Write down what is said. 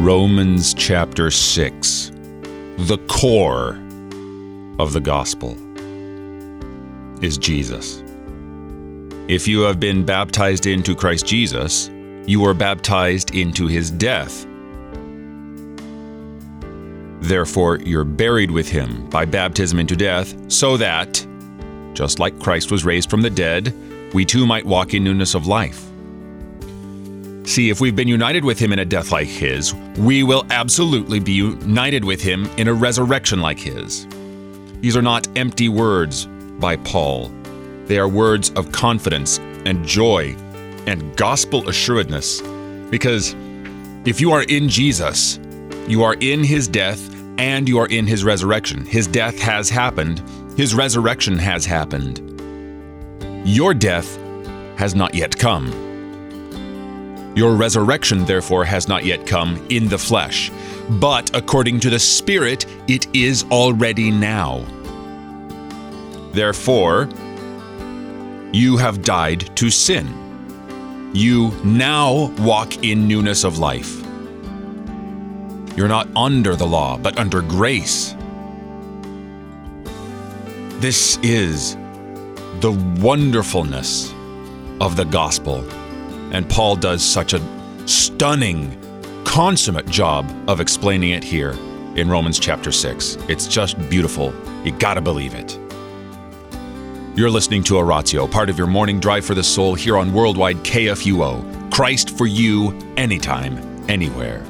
Romans chapter 6, the core of the gospel is Jesus. If you have been baptized into Christ Jesus, you are baptized into his death. Therefore, you're buried with him by baptism into death, so that, just like Christ was raised from the dead, we too might walk in newness of life. See, if we've been united with him in a death like his, we will absolutely be united with him in a resurrection like his. These are not empty words by Paul, they are words of confidence and joy and gospel assuredness. Because if you are in Jesus, you are in his death and you are in his resurrection. His death has happened, his resurrection has happened. Your death has not yet come. Your resurrection, therefore, has not yet come in the flesh, but according to the Spirit, it is already now. Therefore, you have died to sin. You now walk in newness of life. You're not under the law, but under grace. This is the wonderfulness of the gospel. And Paul does such a stunning, consummate job of explaining it here in Romans chapter 6. It's just beautiful. You gotta believe it. You're listening to Oratio, part of your morning drive for the soul here on Worldwide KFUO. Christ for you, anytime, anywhere.